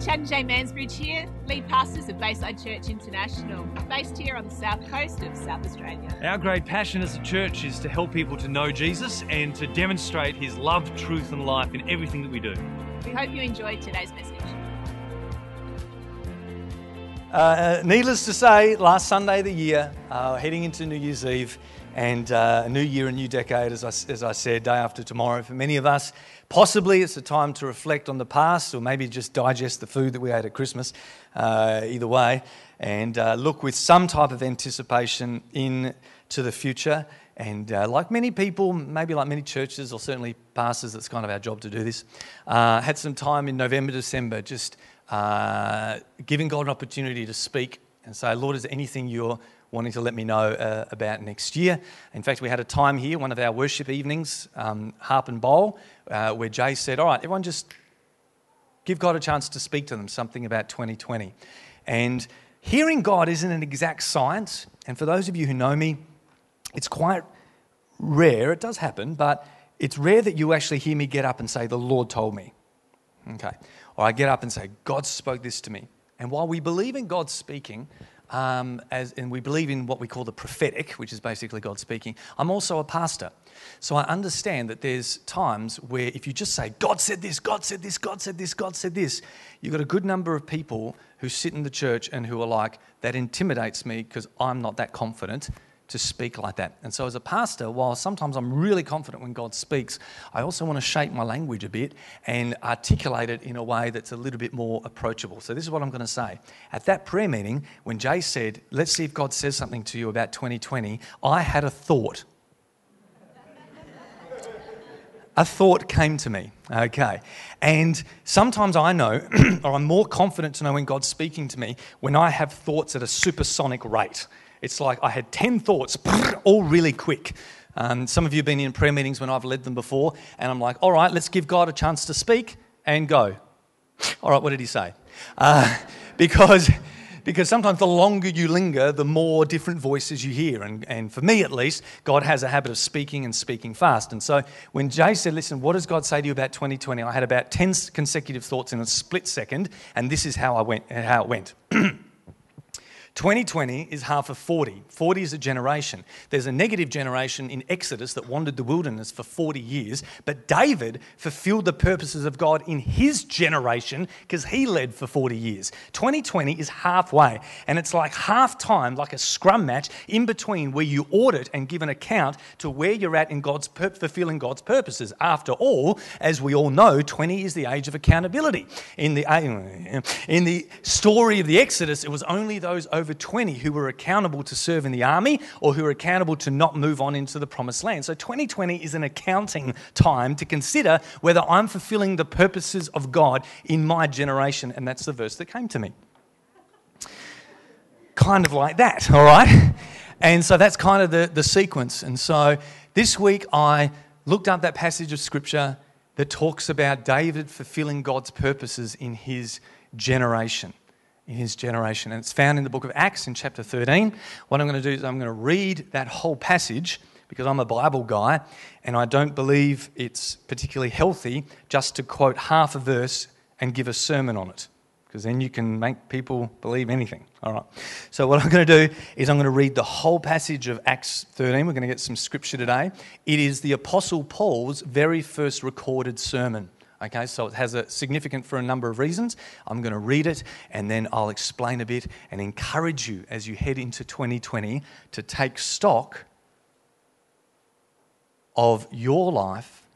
Chad and Jay Mansbridge here, lead pastors of Bayside Church International, based here on the south coast of South Australia. Our great passion as a church is to help people to know Jesus and to demonstrate his love, truth, and life in everything that we do. We hope you enjoyed today's message. Uh, needless to say, last Sunday of the year, uh, heading into New Year's Eve, and uh, a new year, a new decade, as I, as I said, day after tomorrow. For many of us, possibly it's a time to reflect on the past or maybe just digest the food that we ate at Christmas, uh, either way, and uh, look with some type of anticipation into the future. And uh, like many people, maybe like many churches or certainly pastors, it's kind of our job to do this. Uh, had some time in November, December, just uh, giving God an opportunity to speak and say, Lord, is there anything you're wanting to let me know uh, about next year. In fact, we had a time here, one of our worship evenings, um, Harp and Bowl, uh, where Jay said, All right, everyone just give God a chance to speak to them something about 2020. And hearing God isn't an exact science. And for those of you who know me, it's quite rare. It does happen, but it's rare that you actually hear me get up and say, The Lord told me. Okay. Or I get up and say, God spoke this to me. And while we believe in God speaking, um, as, and we believe in what we call the prophetic, which is basically God speaking. I'm also a pastor. So I understand that there's times where if you just say, God said this, God said this, God said this, God said this, you've got a good number of people who sit in the church and who are like, that intimidates me because I'm not that confident to speak like that. And so, as a pastor, while sometimes I'm really confident when God speaks, I also want to shape my language a bit and articulate it in a way that's a little bit more approachable. So, this is what I'm going to say. At that prayer meeting, when Jay said, Let's see if God says something to you about 2020, I had a thought. a thought came to me, okay? And sometimes I know, or I'm more confident to know when God's speaking to me when I have thoughts at a supersonic rate. It's like I had 10 thoughts, all really quick. Um, some of you have been in prayer meetings when I've led them before, and I'm like, all right, let's give God a chance to speak and go. All right, what did he say? Uh, because, because sometimes the longer you linger, the more different voices you hear. And, and for me, at least, God has a habit of speaking and speaking fast. And so when Jay said, listen, what does God say to you about 2020? I had about 10 consecutive thoughts in a split second, and this is how, I went, how it went. 2020 is half of 40. 40 is a generation. There's a negative generation in Exodus that wandered the wilderness for 40 years, but David fulfilled the purposes of God in his generation because he led for 40 years. 2020 is halfway, and it's like half time, like a scrum match in between where you audit and give an account to where you're at in God's fulfilling God's purposes. After all, as we all know, 20 is the age of accountability. In the, uh, in the story of the Exodus, it was only those over 20 who were accountable to serve in the army or who were accountable to not move on into the promised land. So 2020 is an accounting time to consider whether I'm fulfilling the purposes of God in my generation. And that's the verse that came to me. Kind of like that, all right? And so that's kind of the, the sequence. And so this week I looked up that passage of scripture that talks about David fulfilling God's purposes in his generation in his generation. And it's found in the book of Acts in chapter 13. What I'm going to do is I'm going to read that whole passage because I'm a Bible guy and I don't believe it's particularly healthy just to quote half a verse and give a sermon on it because then you can make people believe anything. All right. So, what I'm going to do is I'm going to read the whole passage of Acts 13. We're going to get some scripture today. It is the Apostle Paul's very first recorded sermon. Okay, so it has a significant for a number of reasons. I'm going to read it and then I'll explain a bit and encourage you as you head into 2020 to take stock of your life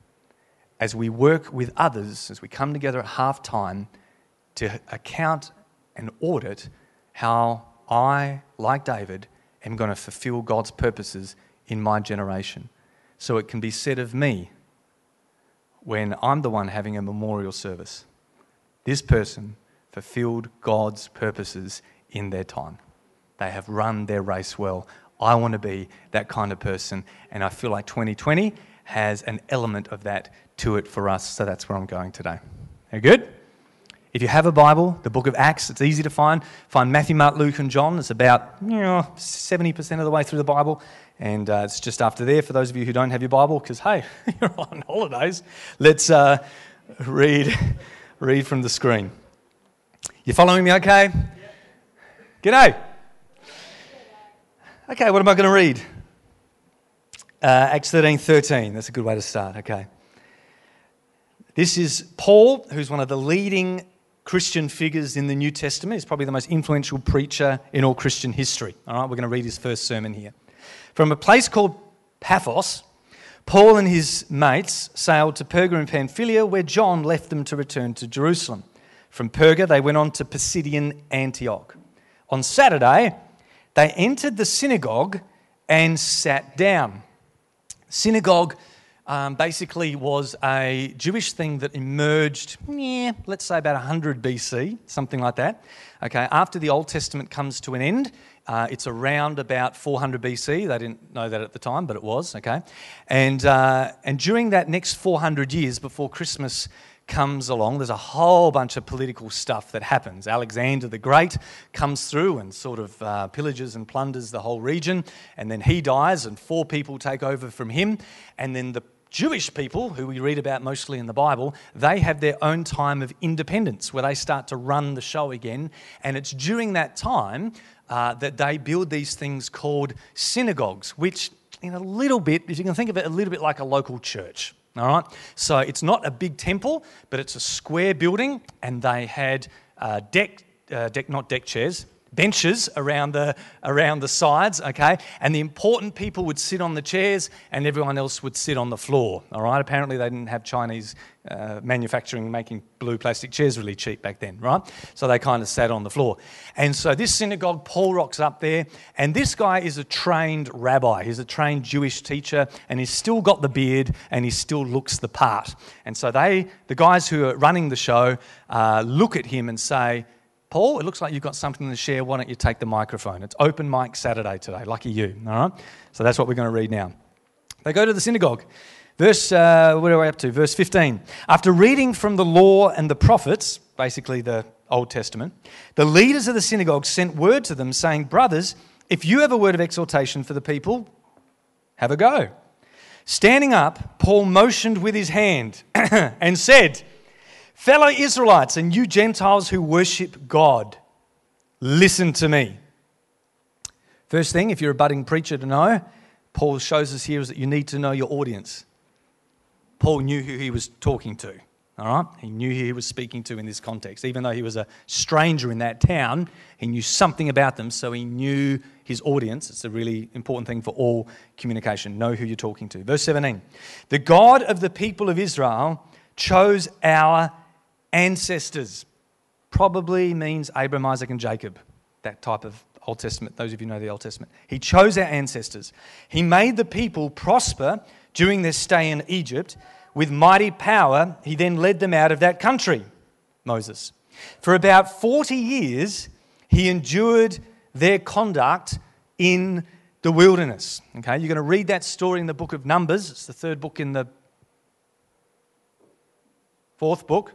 as we work with others, as we come together at half time to account and audit how I, like David, am going to fulfill God's purposes in my generation. So it can be said of me when I'm the one having a memorial service. This person fulfilled God's purposes in their time. They have run their race well. I want to be that kind of person, and I feel like 2020 has an element of that to it for us, so that's where I'm going today. Are you good? If you have a Bible, the book of Acts, it's easy to find. Find Matthew, Mark, Luke, and John. It's about you know, 70% of the way through the Bible. And uh, it's just after there for those of you who don't have your Bible, because hey, you're on holidays. Let's uh, read, read from the screen. You following me okay? G'day. Okay, what am I going to read? Uh, Acts 13 13. That's a good way to start. Okay. This is Paul, who's one of the leading Christian figures in the New Testament. He's probably the most influential preacher in all Christian history. All right, we're going to read his first sermon here. From a place called Paphos, Paul and his mates sailed to Perga in Pamphylia, where John left them to return to Jerusalem. From Perga, they went on to Pisidian Antioch. On Saturday, they entered the synagogue and sat down. Synagogue um, basically was a Jewish thing that emerged, yeah, let's say about 100 BC, something like that. Okay, after the Old Testament comes to an end, uh, it's around about 400 BC. They didn't know that at the time, but it was, okay? And, uh, and during that next 400 years before Christmas comes along, there's a whole bunch of political stuff that happens. Alexander the Great comes through and sort of uh, pillages and plunders the whole region, and then he dies, and four people take over from him, and then the Jewish people, who we read about mostly in the Bible, they have their own time of independence where they start to run the show again. And it's during that time uh, that they build these things called synagogues, which, in a little bit, if you can think of it a little bit like a local church. All right? So it's not a big temple, but it's a square building, and they had uh, deck, uh, deck, not deck chairs, benches around the, around the sides, okay? And the important people would sit on the chairs and everyone else would sit on the floor, all right? Apparently, they didn't have Chinese uh, manufacturing making blue plastic chairs really cheap back then, right? So they kind of sat on the floor. And so this synagogue, Paul rocks up there, and this guy is a trained rabbi. He's a trained Jewish teacher, and he's still got the beard and he still looks the part. And so they, the guys who are running the show, uh, look at him and say, Paul, it looks like you've got something to share. Why don't you take the microphone? It's open mic Saturday today. Lucky you. All right? So that's what we're going to read now. They go to the synagogue. Verse, uh, what are we up to? Verse 15. After reading from the law and the prophets, basically the Old Testament, the leaders of the synagogue sent word to them saying, Brothers, if you have a word of exhortation for the people, have a go. Standing up, Paul motioned with his hand and said, Fellow Israelites and you Gentiles who worship God, listen to me. First thing, if you're a budding preacher to know, Paul shows us here is that you need to know your audience. Paul knew who he was talking to. All right? He knew who he was speaking to in this context. Even though he was a stranger in that town, he knew something about them, so he knew his audience. It's a really important thing for all communication. Know who you're talking to. Verse 17 The God of the people of Israel chose our ancestors. Probably means Abraham, Isaac, and Jacob, that type of Old Testament, those of you know the Old Testament. He chose our ancestors. He made the people prosper during their stay in Egypt. With mighty power, he then led them out of that country, Moses. For about 40 years, he endured their conduct in the wilderness. Okay, you're going to read that story in the book of Numbers. It's the third book in the fourth book.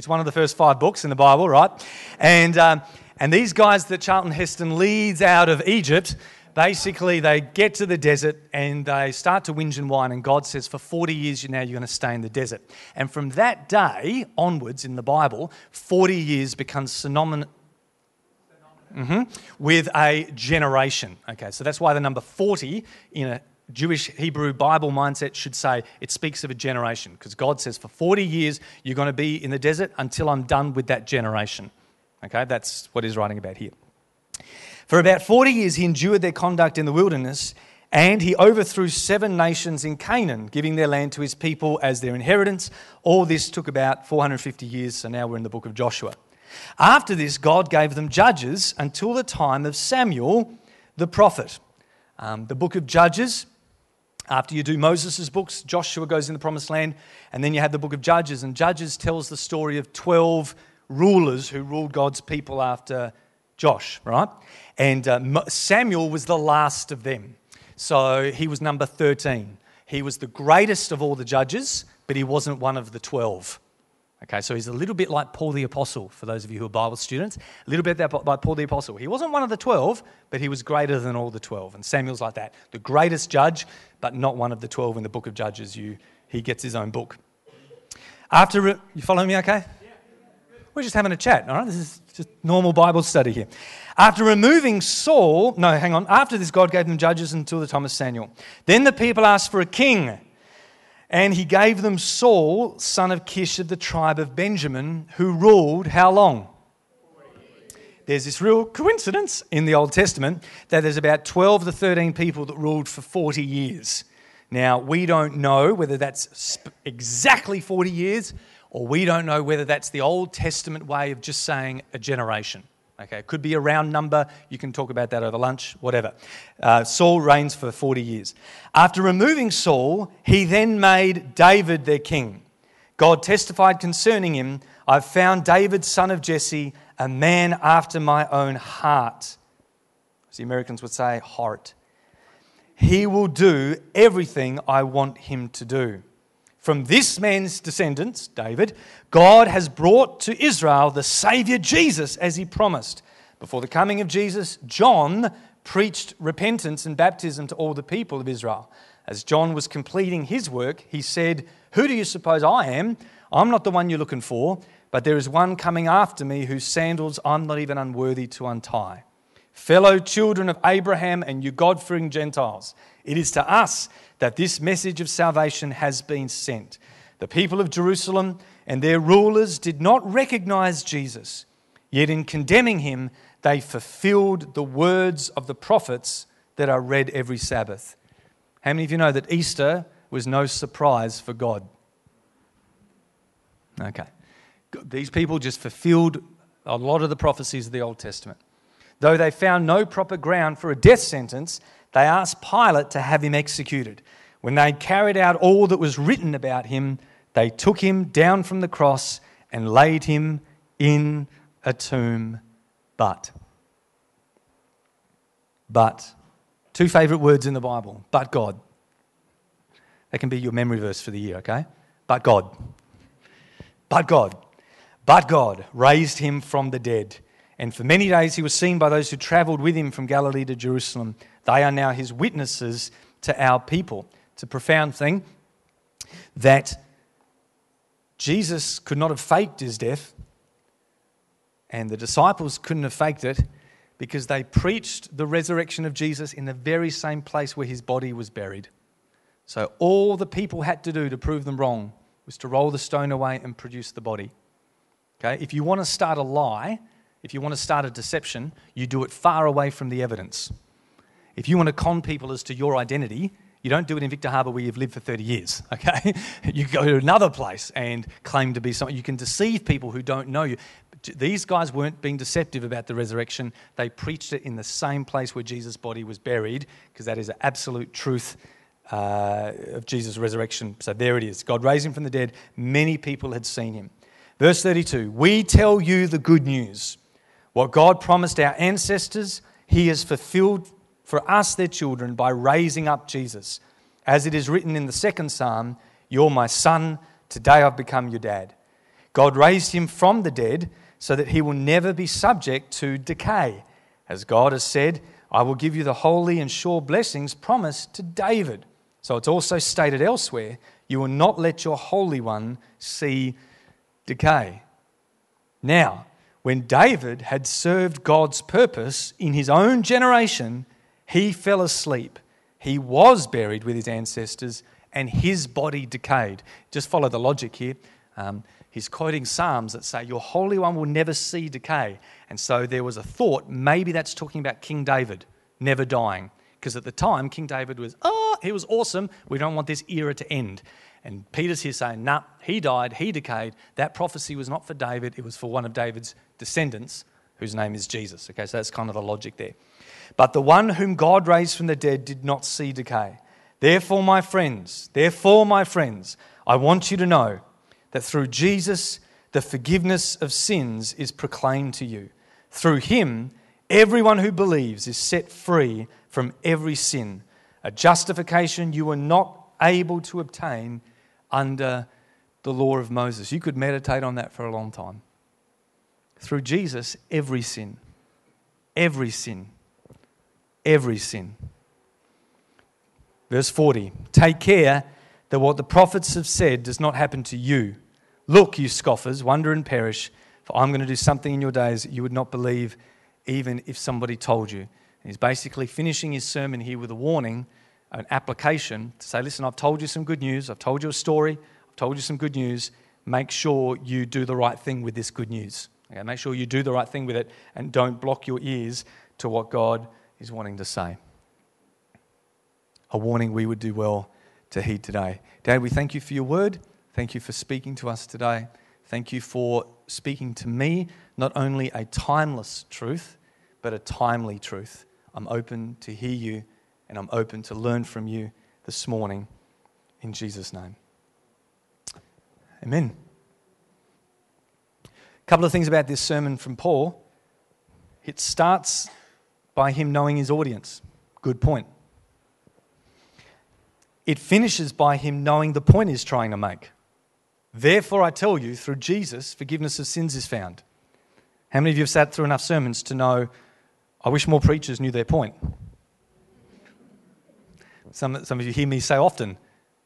It's one of the first five books in the Bible, right? And, um, and these guys that Charlton Heston leads out of Egypt, basically they get to the desert and they start to whinge and whine, and God says, For 40 years now you're going to stay in the desert. And from that day onwards in the Bible, 40 years becomes synonymous. Mm-hmm, with a generation. Okay, so that's why the number 40 in a Jewish Hebrew Bible mindset should say it speaks of a generation because God says for 40 years you're going to be in the desert until I'm done with that generation. Okay, that's what he's writing about here. For about 40 years he endured their conduct in the wilderness and he overthrew seven nations in Canaan, giving their land to his people as their inheritance. All this took about 450 years, so now we're in the book of Joshua. After this, God gave them judges until the time of Samuel the prophet. Um, the book of Judges after you do Moses' books, Joshua goes in the promised land, and then you have the book of Judges, and Judges tells the story of 12 rulers who ruled God's people after Josh, right? And uh, Samuel was the last of them. So he was number 13. He was the greatest of all the judges, but he wasn't one of the 12. Okay, so he's a little bit like Paul the Apostle, for those of you who are Bible students. A little bit like Paul the Apostle. He wasn't one of the 12, but he was greater than all the 12. And Samuel's like that. The greatest judge, but not one of the 12 in the book of Judges. You, he gets his own book. After, you following me okay? We're just having a chat, all right? This is just normal Bible study here. After removing Saul, no, hang on. After this, God gave them judges until the time of Samuel. Then the people asked for a king. And he gave them Saul, son of Kish of the tribe of Benjamin, who ruled how long? There's this real coincidence in the Old Testament that there's about 12 to 13 people that ruled for 40 years. Now, we don't know whether that's exactly 40 years or we don't know whether that's the Old Testament way of just saying a generation. Okay, it could be a round number. You can talk about that over lunch, whatever. Uh, Saul reigns for 40 years. After removing Saul, he then made David their king. God testified concerning him I've found David, son of Jesse, a man after my own heart. As the Americans would say, heart. He will do everything I want him to do. From this man's descendants, David, God has brought to Israel the Savior Jesus as he promised. Before the coming of Jesus, John preached repentance and baptism to all the people of Israel. As John was completing his work, he said, Who do you suppose I am? I'm not the one you're looking for, but there is one coming after me whose sandals I'm not even unworthy to untie. Fellow children of Abraham and you God fearing Gentiles, it is to us that this message of salvation has been sent. The people of Jerusalem and their rulers did not recognize Jesus, yet in condemning him, they fulfilled the words of the prophets that are read every Sabbath. How many of you know that Easter was no surprise for God? Okay. These people just fulfilled a lot of the prophecies of the Old Testament. Though they found no proper ground for a death sentence, they asked Pilate to have him executed. When they would carried out all that was written about him, they took him down from the cross and laid him in a tomb. But, but, two favourite words in the Bible, but God. That can be your memory verse for the year, okay? But God. But God. But God raised him from the dead. And for many days he was seen by those who travelled with him from Galilee to Jerusalem. They are now his witnesses to our people. It's a profound thing that Jesus could not have faked his death, and the disciples couldn't have faked it because they preached the resurrection of Jesus in the very same place where his body was buried. So all the people had to do to prove them wrong was to roll the stone away and produce the body. Okay? If you want to start a lie, if you want to start a deception, you do it far away from the evidence. If you want to con people as to your identity, you don't do it in Victor Harbor where you've lived for 30 years, okay? you go to another place and claim to be something. You can deceive people who don't know you. These guys weren't being deceptive about the resurrection. They preached it in the same place where Jesus' body was buried, because that is an absolute truth uh, of Jesus' resurrection. So there it is. God raised him from the dead. Many people had seen him. Verse 32 We tell you the good news. What God promised our ancestors, he has fulfilled for us, their children, by raising up Jesus. As it is written in the second psalm, You're my son, today I've become your dad. God raised him from the dead so that he will never be subject to decay. As God has said, I will give you the holy and sure blessings promised to David. So it's also stated elsewhere, You will not let your Holy One see decay. Now, when David had served God's purpose in his own generation, he fell asleep. He was buried with his ancestors, and his body decayed. Just follow the logic here. Um, he's quoting Psalms that say, Your Holy One will never see decay. And so there was a thought, maybe that's talking about King David never dying. Because at the time, King David was, oh, he was awesome. We don't want this era to end. And Peter's here saying, nah, he died, he decayed. That prophecy was not for David, it was for one of David's descendants, whose name is Jesus. Okay, so that's kind of the logic there. But the one whom God raised from the dead did not see decay. Therefore, my friends, therefore, my friends, I want you to know that through Jesus, the forgiveness of sins is proclaimed to you. Through him, everyone who believes is set free from every sin, a justification you were not able to obtain under the law of Moses. You could meditate on that for a long time. Through Jesus, every sin, every sin every sin. Verse 40 Take care that what the prophets have said does not happen to you. Look, you scoffers, wonder and perish, For I'm going to do something in your days you would not believe, even if somebody told you. And he's basically finishing his sermon here with a warning, an application to say, listen, I've told you some good news. I've told you a story. I've told you some good news. Make sure you do the right thing with this good news. Okay, make sure you do the right thing with it and don't block your ears to what God is wanting to say. A warning we would do well to heed today. Dad, we thank you for your word. Thank you for speaking to us today. Thank you for speaking to me not only a timeless truth, but a timely truth. I'm open to hear you and I'm open to learn from you this morning in Jesus' name. Amen. A couple of things about this sermon from Paul. It starts by him knowing his audience. Good point. It finishes by him knowing the point he's trying to make. Therefore, I tell you, through Jesus, forgiveness of sins is found. How many of you have sat through enough sermons to know, I wish more preachers knew their point? Some, some of you hear me say often,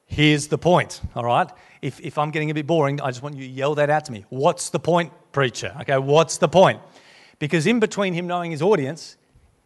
here's the point, all right? If, if I'm getting a bit boring, I just want you to yell that out to me. What's the point, preacher? Okay, what's the point? Because in between him knowing his audience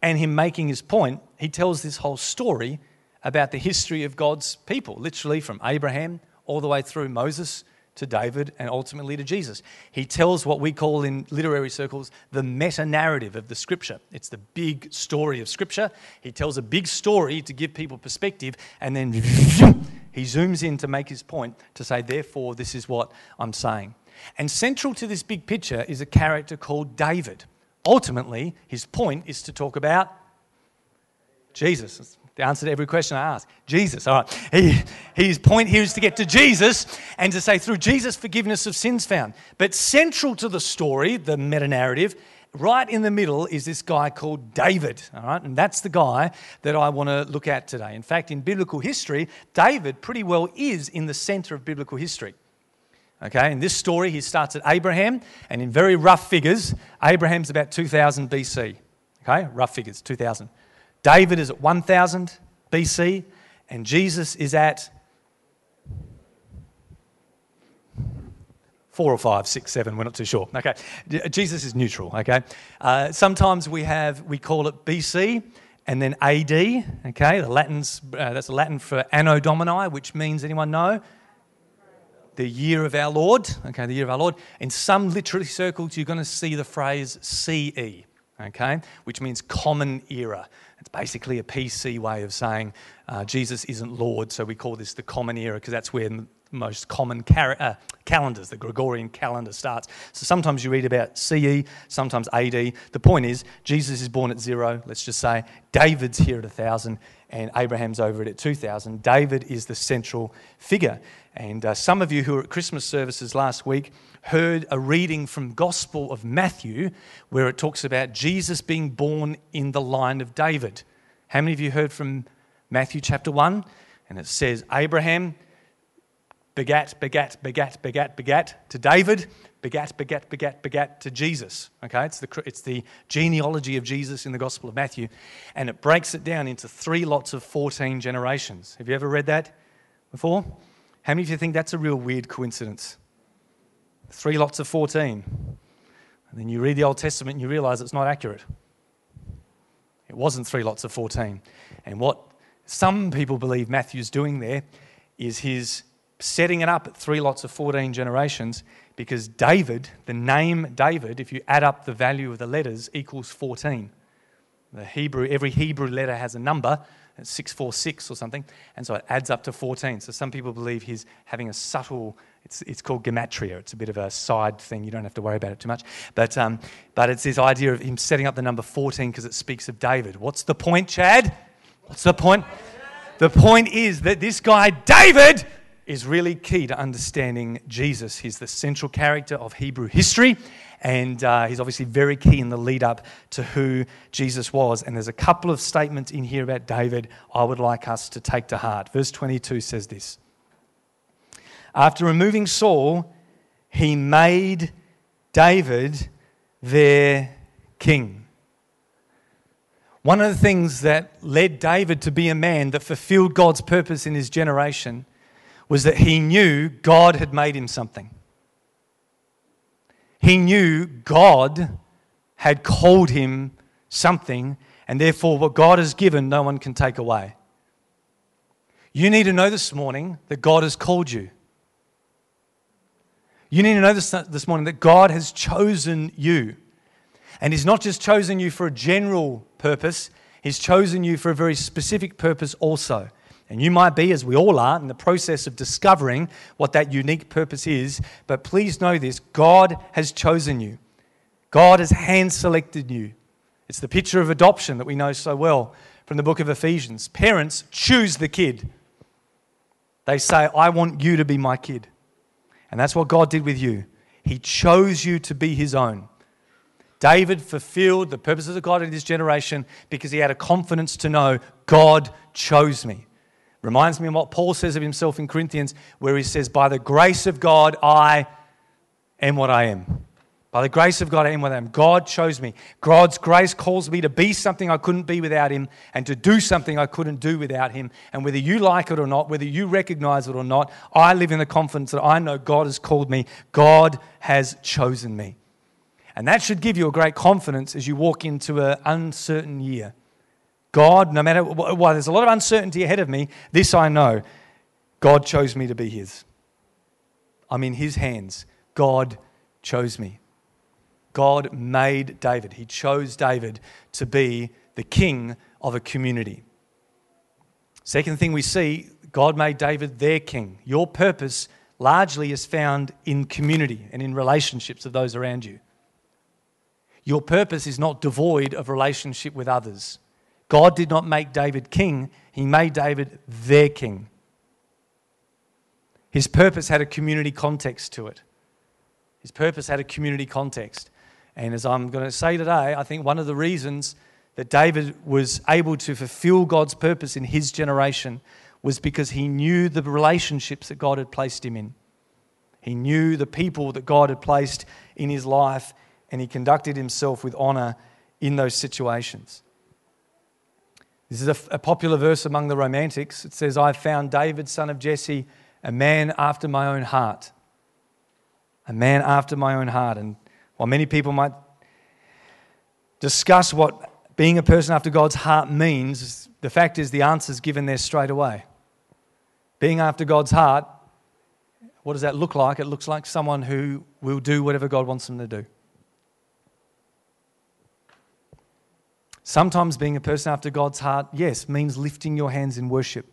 and him making his point, he tells this whole story about the history of God's people, literally from Abraham all the way through Moses to David and ultimately to Jesus. He tells what we call in literary circles the meta narrative of the scripture. It's the big story of scripture. He tells a big story to give people perspective and then he zooms in to make his point to say, therefore, this is what I'm saying. And central to this big picture is a character called David. Ultimately, his point is to talk about Jesus. The answer to every question I ask Jesus. All right. He, his point here is to get to Jesus and to say, through Jesus, forgiveness of sins found. But central to the story, the meta narrative, right in the middle is this guy called David. All right. And that's the guy that I want to look at today. In fact, in biblical history, David pretty well is in the center of biblical history. Okay, in this story, he starts at Abraham, and in very rough figures, Abraham's about 2000 BC. Okay, rough figures, 2000. David is at 1000 BC, and Jesus is at four or five, six, seven, we're not too sure. Okay, Jesus is neutral, okay? Uh, sometimes we have, we call it BC and then AD, okay? The Latin's, uh, that's Latin for Anno Domini, which means, anyone know? The year of our Lord, okay, the year of our Lord. In some literary circles, you're going to see the phrase CE, okay, which means common era. It's basically a PC way of saying uh, Jesus isn't Lord, so we call this the common era because that's where the most common car- uh, calendars, the Gregorian calendar starts. So sometimes you read about CE, sometimes AD. The point is, Jesus is born at zero, let's just say. David's here at a 1,000, and Abraham's over it at 2,000. David is the central figure. And uh, some of you who were at Christmas services last week heard a reading from Gospel of Matthew where it talks about Jesus being born in the line of David. How many of you heard from Matthew chapter 1? And it says, Abraham begat, begat, begat, begat, begat to David, begat, begat, begat, begat to Jesus. Okay, it's the, it's the genealogy of Jesus in the Gospel of Matthew. And it breaks it down into three lots of 14 generations. Have you ever read that before? How many of you think that's a real weird coincidence? Three lots of 14. And then you read the Old Testament and you realize it's not accurate. It wasn't three lots of 14. And what some people believe Matthew's doing there is he's setting it up at three lots of 14 generations because David, the name David, if you add up the value of the letters, equals 14. The Hebrew, every Hebrew letter has a number, 646 or something, and so it adds up to 14. So some people believe he's having a subtle, it's, it's called gematria. It's a bit of a side thing. You don't have to worry about it too much. But, um, but it's this idea of him setting up the number 14 because it speaks of David. What's the point, Chad? What's the point? The point is that this guy, David, is really key to understanding Jesus. He's the central character of Hebrew history, and uh, he's obviously very key in the lead up to who Jesus was. And there's a couple of statements in here about David I would like us to take to heart. Verse 22 says this After removing Saul, he made David their king. One of the things that led David to be a man that fulfilled God's purpose in his generation was that he knew God had made him something. He knew God had called him something, and therefore, what God has given, no one can take away. You need to know this morning that God has called you. You need to know this, this morning that God has chosen you. And He's not just chosen you for a general purpose, He's chosen you for a very specific purpose also. And you might be, as we all are, in the process of discovering what that unique purpose is. But please know this God has chosen you, God has hand selected you. It's the picture of adoption that we know so well from the book of Ephesians. Parents choose the kid, they say, I want you to be my kid. And that's what God did with you. He chose you to be his own. David fulfilled the purposes of God in his generation because he had a confidence to know God chose me. Reminds me of what Paul says of himself in Corinthians, where he says, By the grace of God, I am what I am. By the grace of God, I am what I am. God chose me. God's grace calls me to be something I couldn't be without Him and to do something I couldn't do without Him. And whether you like it or not, whether you recognize it or not, I live in the confidence that I know God has called me. God has chosen me. And that should give you a great confidence as you walk into an uncertain year. God, no matter why, there's a lot of uncertainty ahead of me, this I know God chose me to be His. I'm in His hands. God chose me. God made David. He chose David to be the king of a community. Second thing we see, God made David their king. Your purpose largely is found in community and in relationships of those around you. Your purpose is not devoid of relationship with others. God did not make David king, he made David their king. His purpose had a community context to it. His purpose had a community context. And as I'm going to say today, I think one of the reasons that David was able to fulfill God's purpose in his generation was because he knew the relationships that God had placed him in. He knew the people that God had placed in his life, and he conducted himself with honor in those situations. This is a, a, popular verse among the romantics. It says, I found David, son of Jesse, a man after my own heart. A man after my own heart. And while many people might discuss what being a person after God's heart means, the fact is the answer is given there straight away. Being after God's heart, what does that look like? It looks like someone who will do whatever God wants them to do. Sometimes being a person after God's heart, yes, means lifting your hands in worship.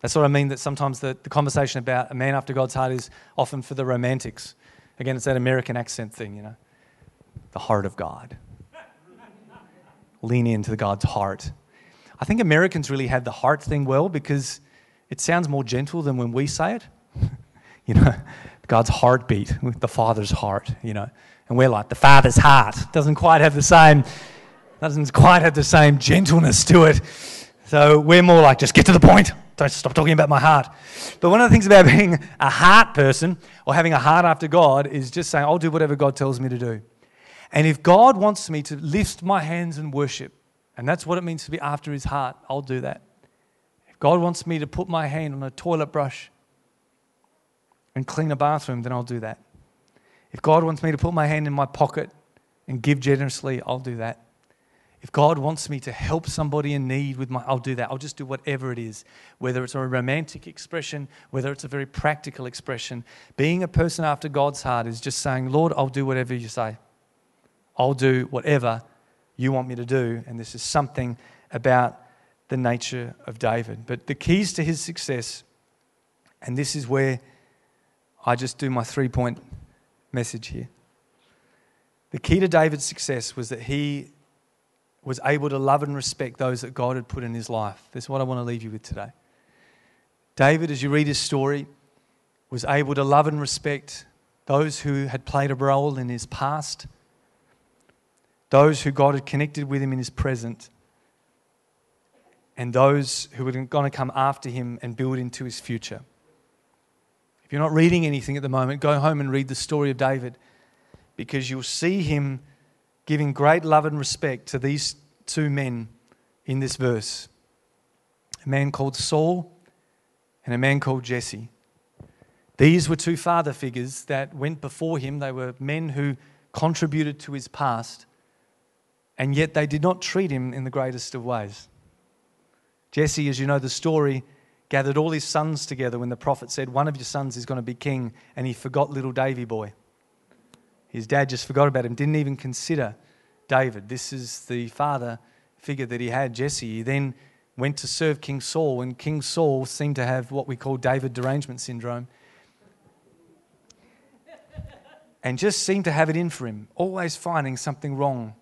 That's what I mean that sometimes the, the conversation about a man after God's heart is often for the romantics. Again, it's that American accent thing, you know. The heart of God. Lean into God's heart. I think Americans really have the heart thing well because it sounds more gentle than when we say it. you know, God's heartbeat, the Father's heart, you know. And we're like, the Father's heart. Doesn't quite have the same doesn't quite have the same gentleness to it. So we're more like, just get to the point. Don't stop talking about my heart. But one of the things about being a heart person or having a heart after God is just saying, I'll do whatever God tells me to do. And if God wants me to lift my hands and worship, and that's what it means to be after his heart, I'll do that. If God wants me to put my hand on a toilet brush and clean a bathroom, then I'll do that. If God wants me to put my hand in my pocket and give generously, I'll do that. If God wants me to help somebody in need with my, I'll do that. I'll just do whatever it is, whether it's a romantic expression, whether it's a very practical expression. Being a person after God's heart is just saying, Lord, I'll do whatever you say. I'll do whatever you want me to do. And this is something about the nature of David. But the keys to his success, and this is where I just do my three point message here. The key to David's success was that he was able to love and respect those that God had put in his life. This is what I want to leave you with today. David, as you read his story, was able to love and respect those who had played a role in his past, those who God had connected with him in his present, and those who were going to come after him and build into his future. If you're not reading anything at the moment, go home and read the story of David because you'll see him giving great love and respect to these two men in this verse a man called Saul and a man called Jesse. These were two father figures that went before him. They were men who contributed to his past, and yet they did not treat him in the greatest of ways. Jesse, as you know the story, gathered all his sons together when the prophet said, One of your sons is going to be king, and he forgot little Davy boy. His dad just forgot about him, didn't even consider David. This is the father figure that he had, Jesse. He then went to serve King Saul, and King Saul seemed to have what we call David derangement syndrome. And just seemed to have it in for him, always finding something wrong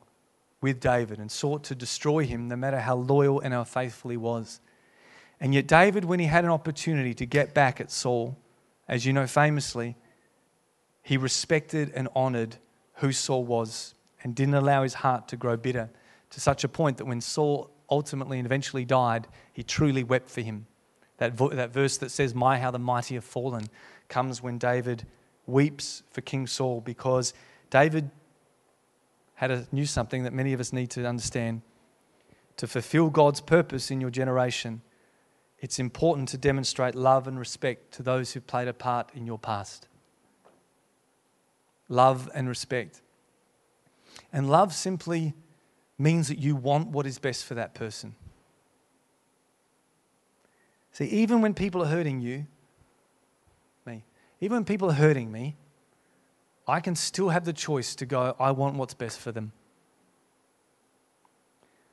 with David and sought to destroy him no matter how loyal and how faithful he was. And yet, David, when he had an opportunity to get back at Saul, as you know famously, he respected and honored who Saul was and didn't allow his heart to grow bitter to such a point that when Saul ultimately and eventually died, he truly wept for him. That, vo- that verse that says, My, how the mighty have fallen, comes when David weeps for King Saul because David had a, knew something that many of us need to understand. To fulfill God's purpose in your generation, it's important to demonstrate love and respect to those who played a part in your past. Love and respect. And love simply means that you want what is best for that person. See, even when people are hurting you, me, even when people are hurting me, I can still have the choice to go, I want what's best for them.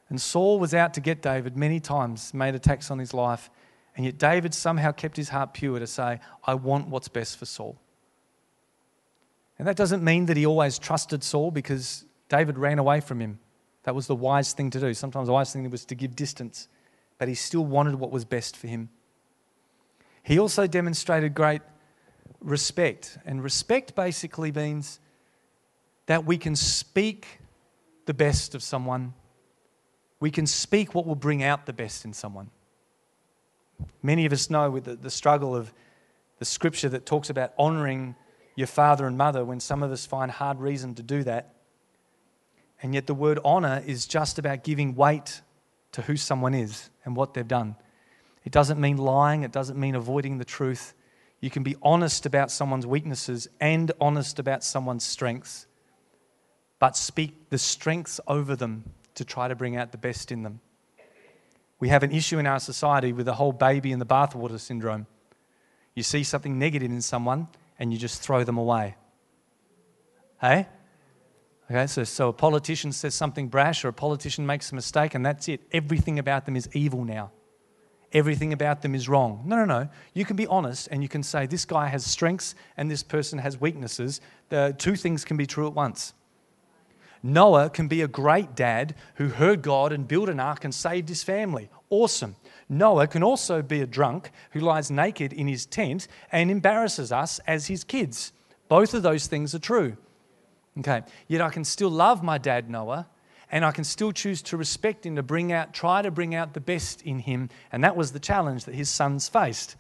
And Saul was out to get David many times, made attacks on his life, and yet David somehow kept his heart pure to say, I want what's best for Saul. And that doesn't mean that he always trusted Saul because David ran away from him. That was the wise thing to do. Sometimes the wise thing was to give distance, but he still wanted what was best for him. He also demonstrated great respect. And respect basically means that we can speak the best of someone, we can speak what will bring out the best in someone. Many of us know with the, the struggle of the scripture that talks about honoring your father and mother when some of us find hard reason to do that. And yet, the word honor is just about giving weight to who someone is and what they've done. It doesn't mean lying, it doesn't mean avoiding the truth. You can be honest about someone's weaknesses and honest about someone's strengths, but speak the strengths over them to try to bring out the best in them. We have an issue in our society with the whole baby in the bathwater syndrome. You see something negative in someone and you just throw them away. Hey? Okay, so, so a politician says something brash or a politician makes a mistake and that's it. Everything about them is evil now. Everything about them is wrong. No, no, no. You can be honest and you can say, this guy has strengths and this person has weaknesses. The two things can be true at once. Noah can be a great dad who heard God and built an ark and saved his family. Awesome. Noah can also be a drunk who lies naked in his tent and embarrasses us as his kids. Both of those things are true. Okay. Yet I can still love my dad, Noah, and I can still choose to respect him, to bring out, try to bring out the best in him. And that was the challenge that his sons faced.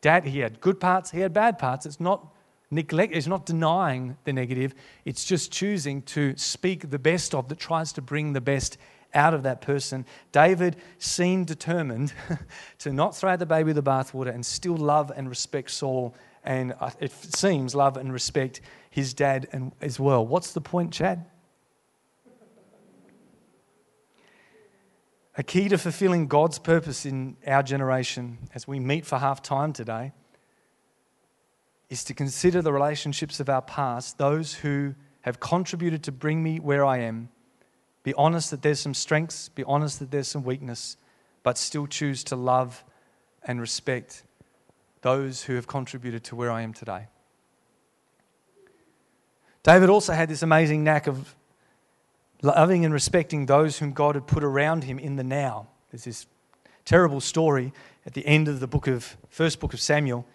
Dad, he had good parts, he had bad parts. It's not neglect it's not denying the negative, it's just choosing to speak the best of that tries to bring the best out of that person. David seemed determined to not throw the baby with the bathwater and still love and respect Saul, and uh, it seems love and respect his dad as well. What's the point, Chad? A key to fulfilling God's purpose in our generation as we meet for half time today is to consider the relationships of our past, those who have contributed to bring me where I am. Be honest that there's some strengths, be honest that there's some weakness, but still choose to love and respect those who have contributed to where I am today. David also had this amazing knack of loving and respecting those whom God had put around him in the now. There's this terrible story at the end of the book of first book of Samuel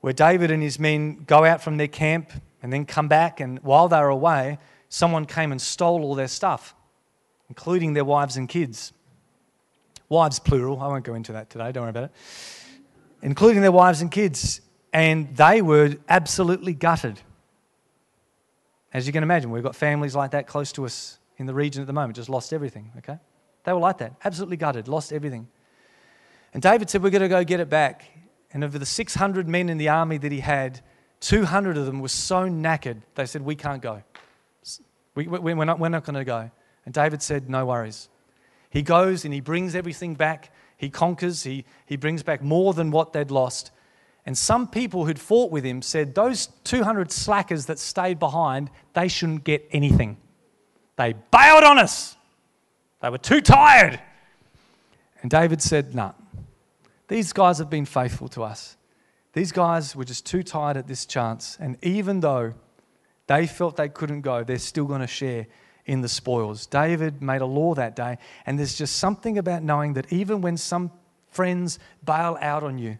where David and his men go out from their camp and then come back, and while they're away, someone came and stole all their stuff, including their wives and kids. Wives, plural, I won't go into that today, don't worry about it. Including their wives and kids. And they were absolutely gutted. As you can imagine, we've got families like that close to us in the region at the moment, just lost everything, okay? They were like that, absolutely gutted, lost everything. And David said, We're going to go get it back. And of the 600 men in the army that he had, 200 of them were so knackered, they said, We can't go. We, we, we're not, we're not going to go. And David said, No worries. He goes and he brings everything back. He conquers. He, he brings back more than what they'd lost. And some people who'd fought with him said, Those 200 slackers that stayed behind, they shouldn't get anything. They bailed on us. They were too tired. And David said, No, nah, these guys have been faithful to us. These guys were just too tired at this chance. And even though they felt they couldn't go, they're still going to share in the spoils. David made a law that day. And there's just something about knowing that even when some friends bail out on you,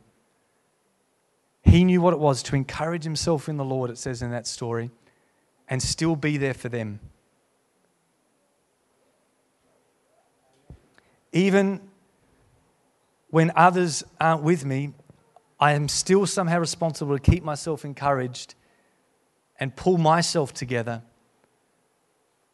he knew what it was to encourage himself in the Lord, it says in that story, and still be there for them. Even when others aren't with me, I am still somehow responsible to keep myself encouraged and pull myself together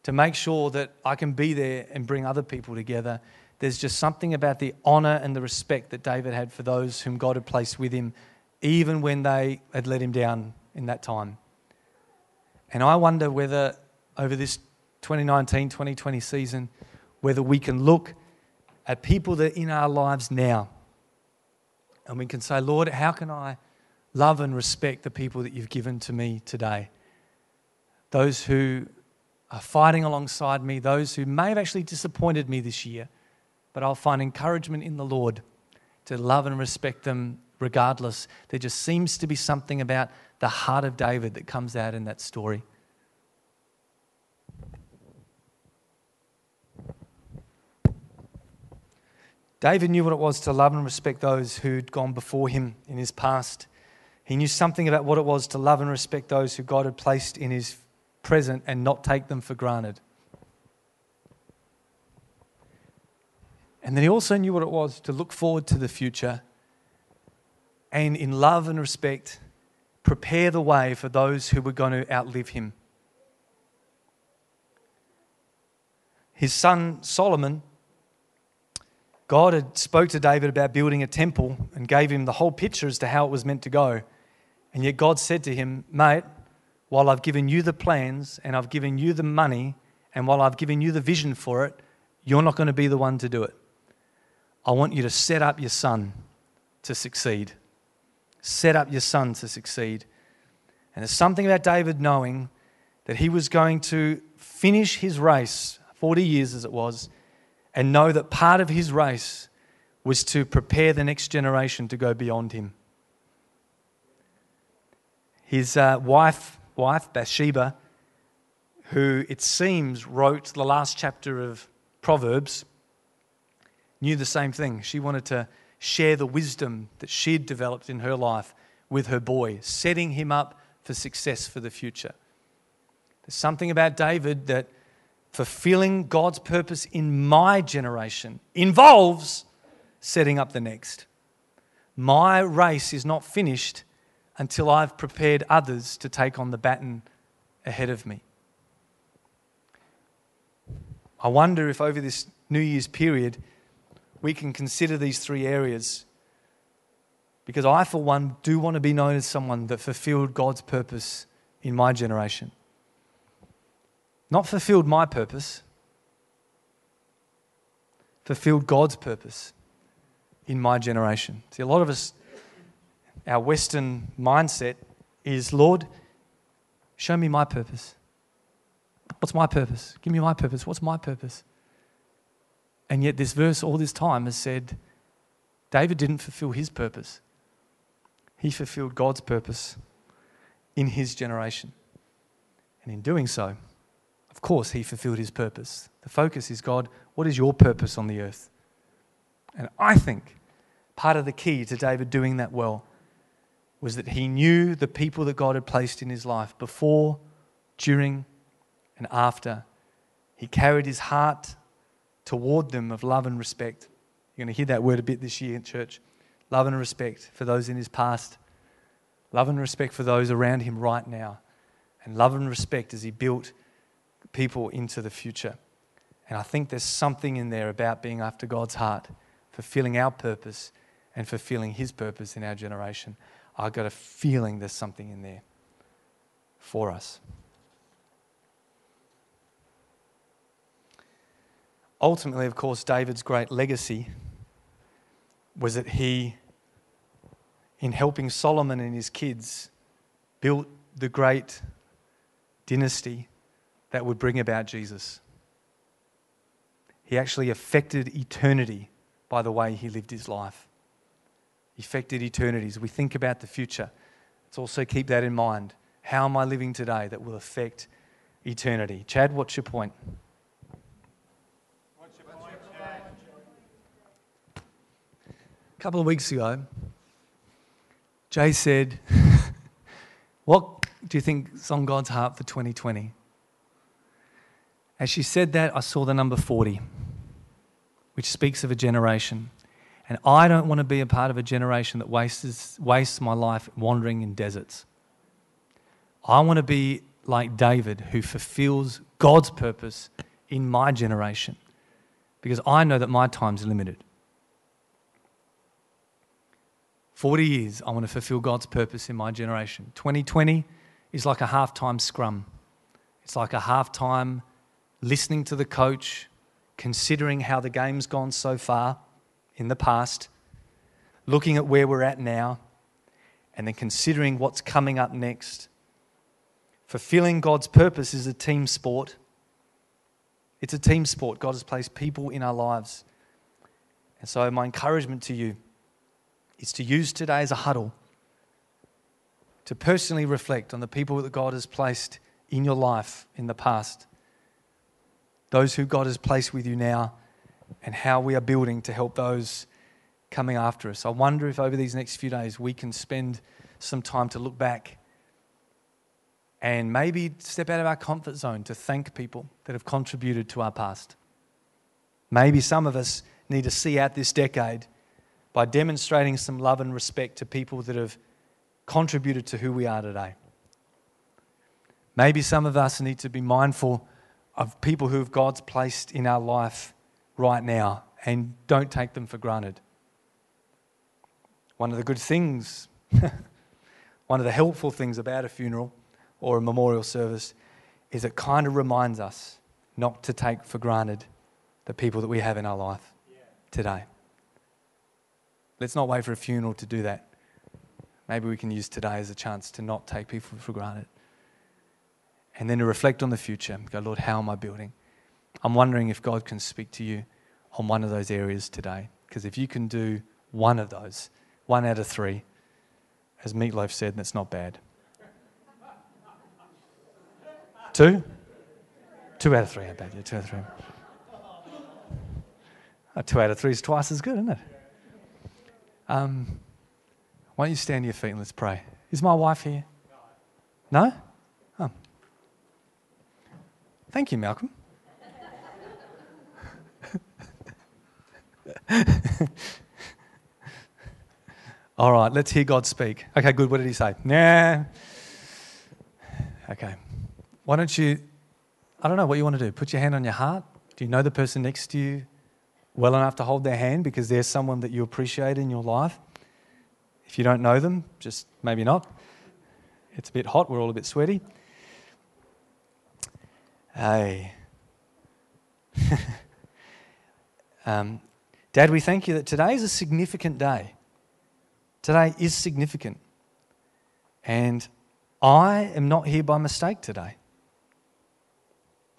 to make sure that I can be there and bring other people together. There's just something about the honor and the respect that David had for those whom God had placed with him even when they had let him down in that time. And I wonder whether over this 2019 2020 season, whether we can look at people that are in our lives now and we can say, Lord, how can I love and respect the people that you've given to me today? Those who are fighting alongside me, those who may have actually disappointed me this year, but I'll find encouragement in the Lord to love and respect them regardless. There just seems to be something about the heart of David that comes out in that story. David knew what it was to love and respect those who'd gone before him in his past. He knew something about what it was to love and respect those who God had placed in his present and not take them for granted. And then he also knew what it was to look forward to the future and in love and respect, prepare the way for those who were going to outlive him. His son Solomon, God had spoke to David about building a temple and gave him the whole picture as to how it was meant to go. And yet God said to him, Mate, while I've given you the plans and I've given you the money and while I've given you the vision for it, you're not going to be the one to do it. I want you to set up your son to succeed set up your son to succeed. And there's something about David knowing that he was going to finish his race, 40 years as it was, and know that part of his race was to prepare the next generation to go beyond him. His uh, wife, wife, Bathsheba, who it seems wrote the last chapter of Proverbs, knew the same thing. She wanted to share the wisdom that she'd developed in her life with her boy, setting him up for success for the future. There's something about David that fulfilling God's purpose in my generation involves setting up the next. My race is not finished until I've prepared others to take on the baton ahead of me. I wonder if over this New Year's period, we can consider these three areas. Because I, for one, do want to be known as someone that fulfilled God's purpose in my generation. Not fulfilled my purpose, fulfilled God's purpose in my generation. See, a lot of us, our Western mindset is Lord, show me my purpose. What's my purpose? Give me my purpose. What's my purpose? And yet, this verse all this time has said David didn't fulfill his purpose, he fulfilled God's purpose in his generation. And in doing so, course, he fulfilled his purpose. The focus is God, what is your purpose on the earth? And I think part of the key to David doing that well was that he knew the people that God had placed in his life before, during, and after. He carried his heart toward them of love and respect. You're going to hear that word a bit this year in church. Love and respect for those in his past, love and respect for those around him right now, and love and respect as he built people into the future. And I think there's something in there about being after God's heart, fulfilling our purpose, and fulfilling His purpose in our generation. I've got a feeling there's something in there for us. Ultimately, of course, David's great legacy was that he, in helping Solomon and his kids, built the great dynasty that would bring about Jesus. He actually affected eternity by the way he lived his life. He affected eternity. As we think about the future, let's also keep that in mind. How am I living today that will affect eternity? Chad, what's your point? What's your point, Chad? A couple of weeks ago, Jay said, What do you think is on God's heart for 2020? As she said that, I saw the number 40, which speaks of a generation. And I don't want to be a part of a generation that wastes, wastes my life wandering in deserts. I want to be like David, who fulfills God's purpose in my generation, because I know that my time's limited. 40 years, I want to fulfill God's purpose in my generation. 2020 is like a halftime scrum, it's like a halftime listening to the coach, considering how the game's gone so far in the past, looking at where we're at now, and then considering what's coming up next. Fulfilling God's purpose is a team sport. It's a team sport. God has placed people in our lives. And so, my encouragement to you is to use today as a huddle to personally reflect on the people that God has placed in your life in the past those who God has placed with you now, and how we are building to help those coming after us. I wonder if over these next few days we can spend some time to look back and maybe step out of our comfort zone to thank people that have contributed to our past. Maybe some of us need to see out this decade by demonstrating some love and respect to people that have contributed to who we are today. Maybe some of us need to be mindful of people who God's placed in our life right now and don't take them for granted. One of the good things, one of the helpful things about a funeral or a memorial service is it kind of reminds us not to take for granted the people that we have in our life today. Let's not wait for a funeral to do that. Maybe we can use today as a chance to not take people for granted and then to reflect on the future. Go, Lord, how am I building? I'm wondering if God can speak to you on one of those areas today. Because if you can do one of those, one out of three, as Meat Loaf said, that's not bad. Two? Two out of three, how bad? Yeah, two out of three. Oh, two out of three is twice as good, isn't it? Um, why don't you stand to your feet and let's pray? Is my wife here? No? Thank you, Malcolm. All right, let's hear God speak. Okay, good. What did he say? Nah. Okay. Why don't you, I don't know what you want to do. Put your hand on your heart. Do you know the person next to you well enough to hold their hand because they're someone that you appreciate in your life? If you don't know them, just maybe not. It's a bit hot. We're all a bit sweaty. Hey. um, Dad, we thank you that today is a significant day. Today is significant. And I am not here by mistake today.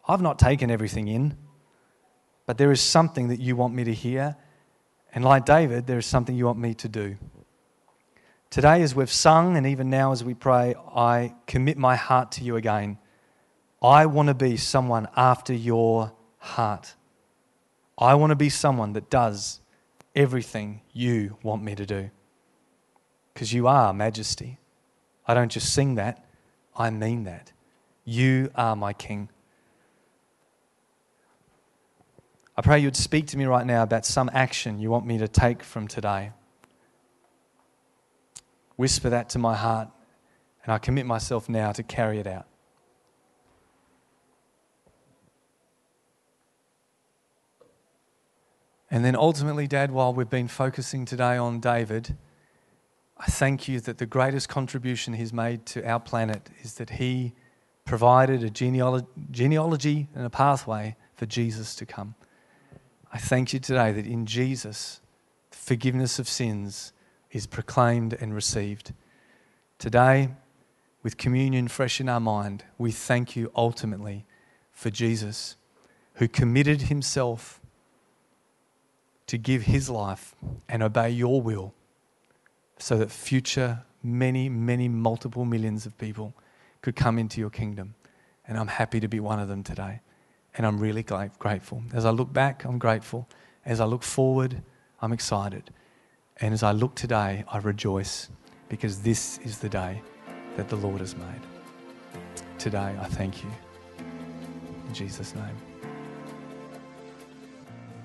I've not taken everything in, but there is something that you want me to hear. And like David, there is something you want me to do. Today, as we've sung, and even now as we pray, I commit my heart to you again. I want to be someone after your heart. I want to be someone that does everything you want me to do. Because you are majesty. I don't just sing that, I mean that. You are my king. I pray you'd speak to me right now about some action you want me to take from today. Whisper that to my heart, and I commit myself now to carry it out. And then ultimately, Dad, while we've been focusing today on David, I thank you that the greatest contribution he's made to our planet is that he provided a genealogy, genealogy and a pathway for Jesus to come. I thank you today that in Jesus, forgiveness of sins is proclaimed and received. Today, with communion fresh in our mind, we thank you ultimately for Jesus, who committed himself to give his life and obey your will so that future many, many, multiple millions of people could come into your kingdom. And I'm happy to be one of them today. And I'm really grateful. As I look back, I'm grateful. As I look forward, I'm excited. And as I look today, I rejoice because this is the day that the Lord has made. Today, I thank you. In Jesus' name.